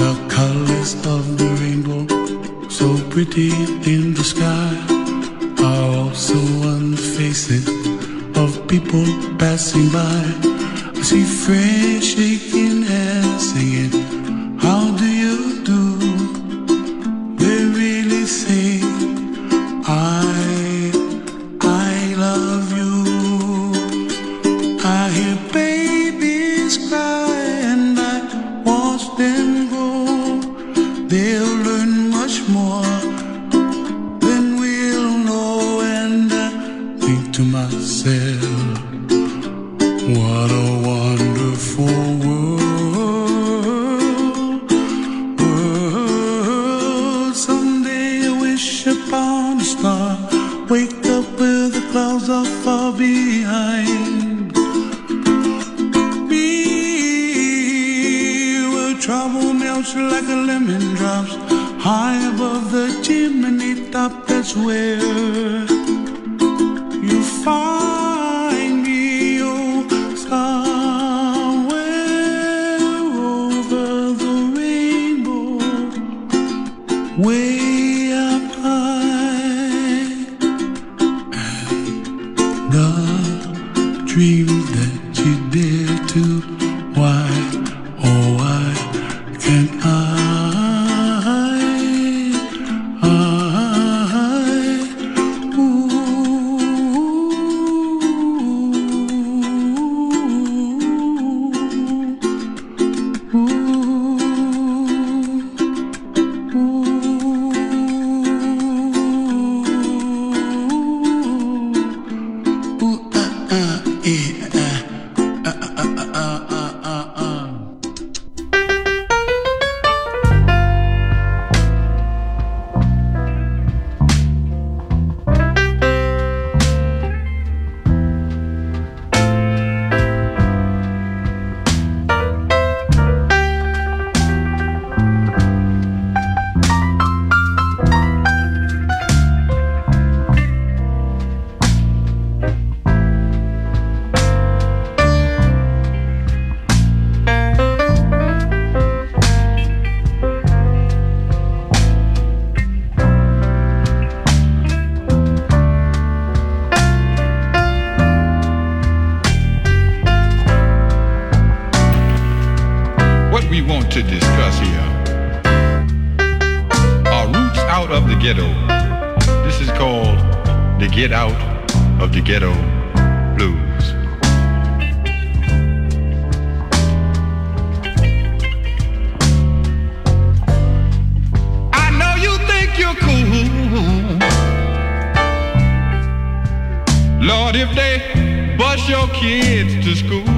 the colors of the rainbow, so pretty in the sky. wish upon a star. Wake up with the clouds are far behind. Me where trouble melts like a lemon drops high above the chimney top. That's where. get out of the ghetto blues. I know you think you're cool. Lord, if they bus your kids to school.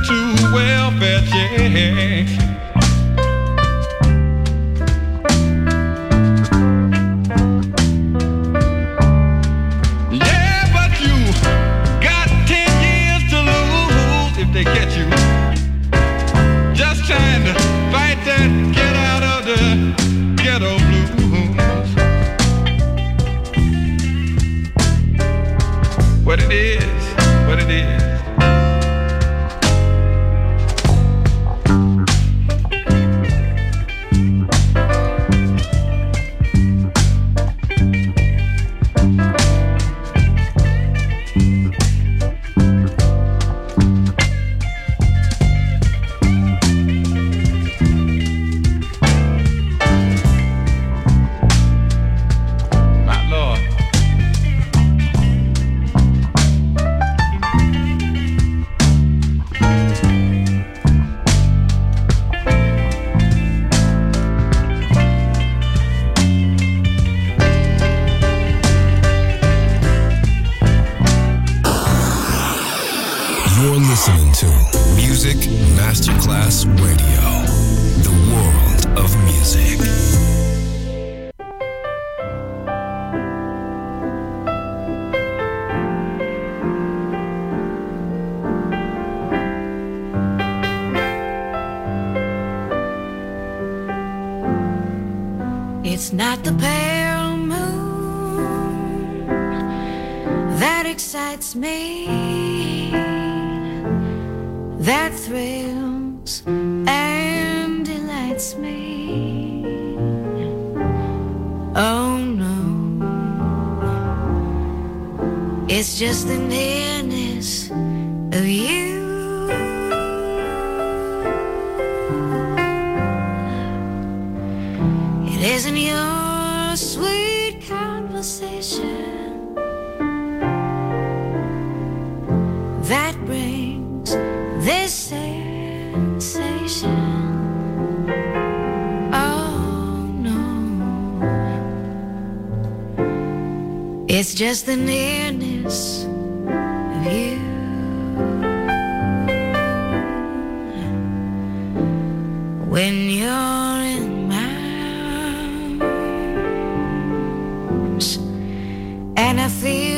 into welfare check. Oh no, it's just the nearness of you. It isn't your It's just the nearness of you. When you're in my arms, and I feel.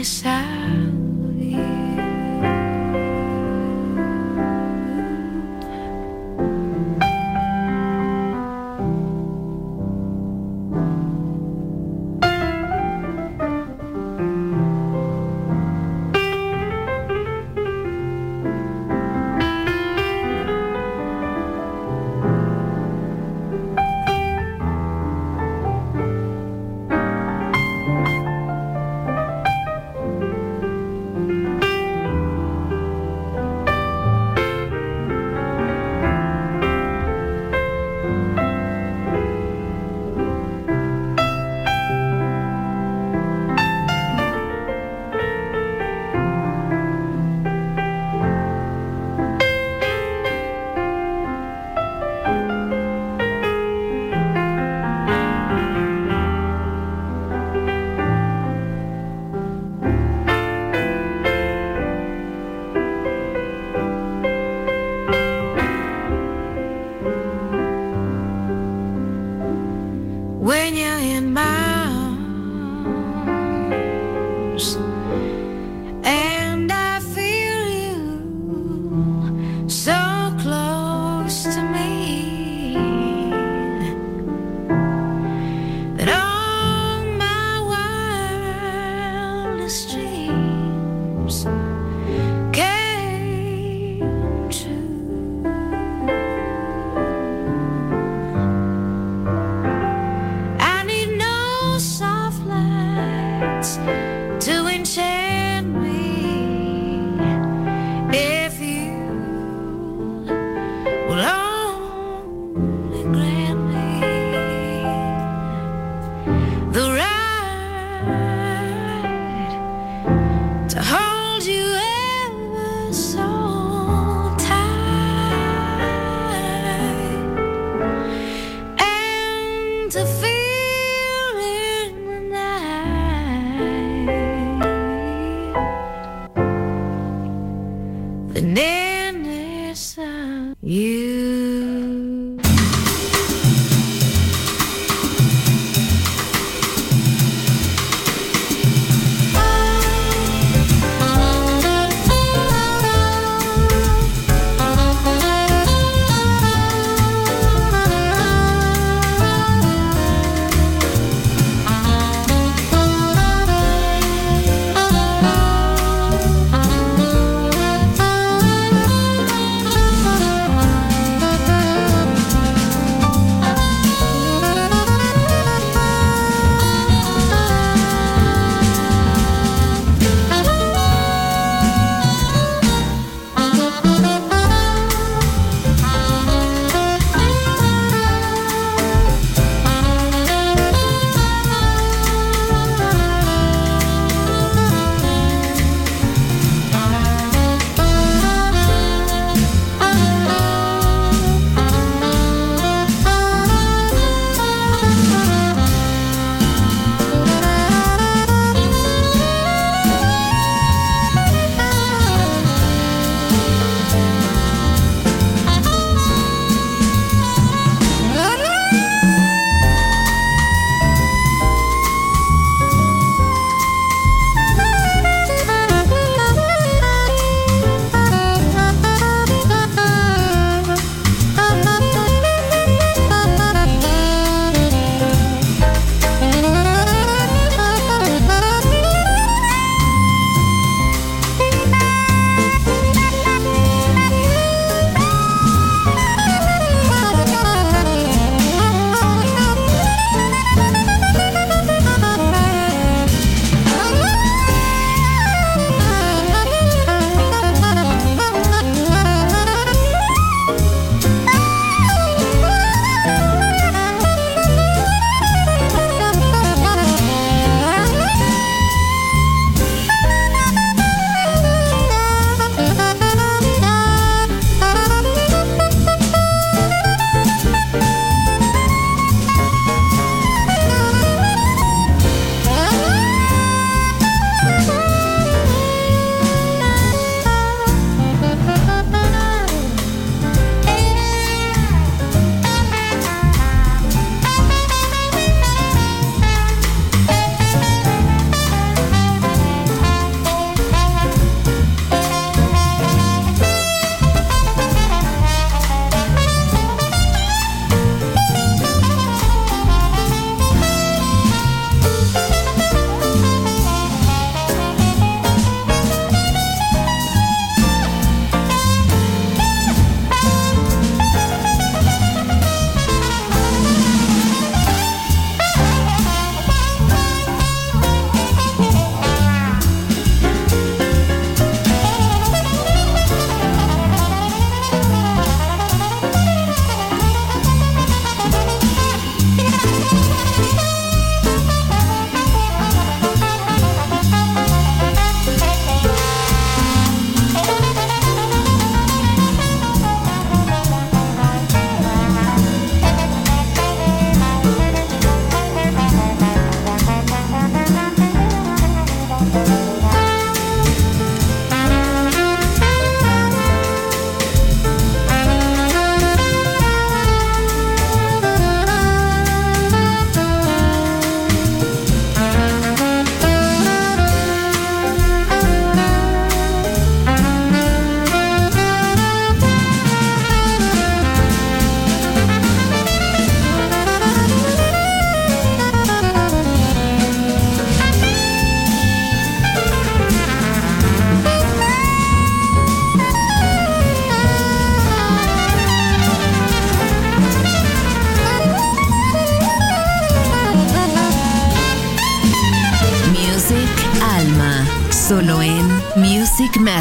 besar.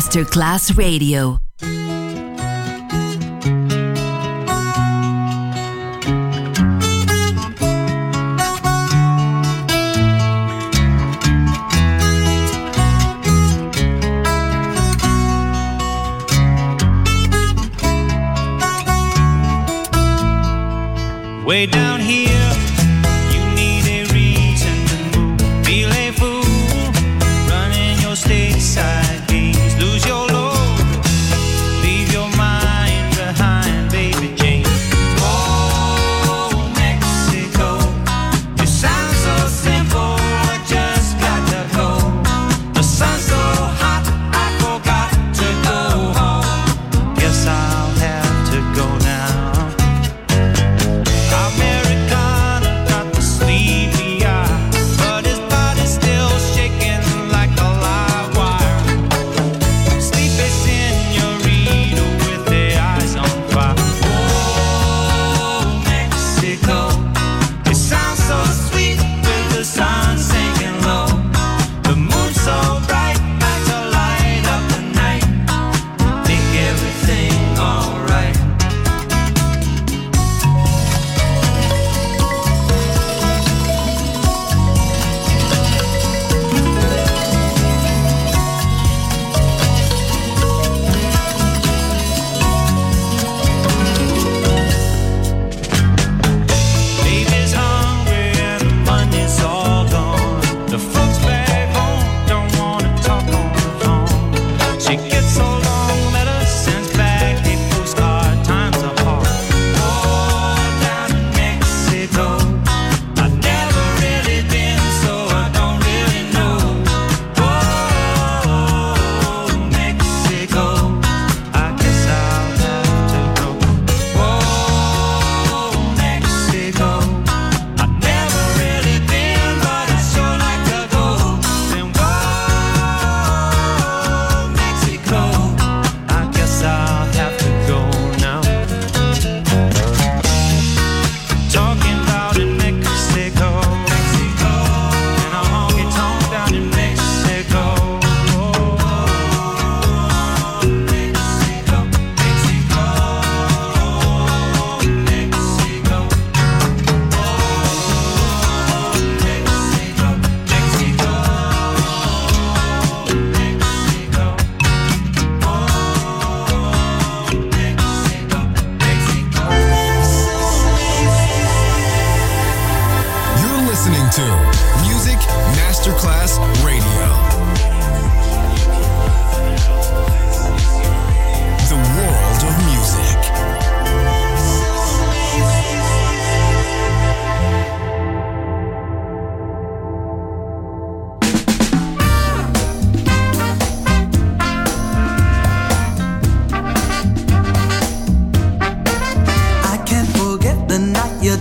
Masterclass Radio. Way down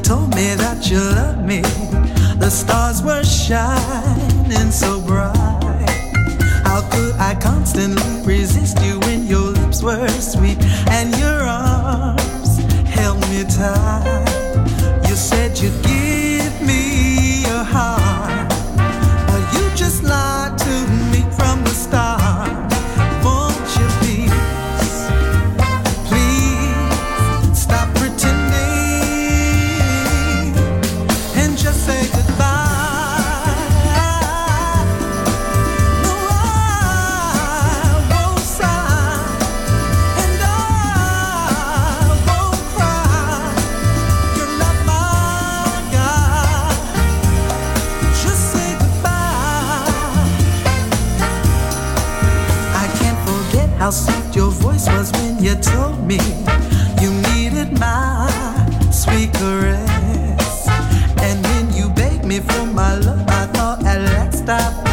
told me that you loved me. The stars were shining so bright. How could I constantly resist you when your lips were sweet and your arms held me tight? You said you'd give. how sweet your voice was when you told me you needed my sweet caress. And when you begged me for my love, I thought at last I.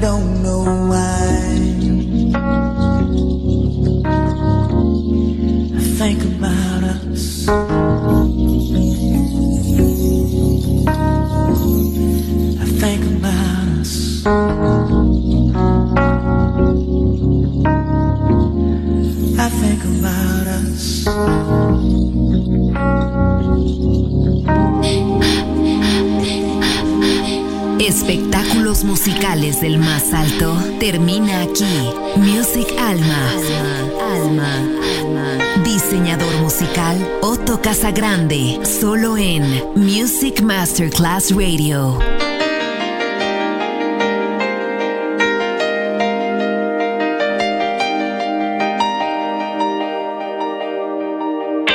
don't Radio.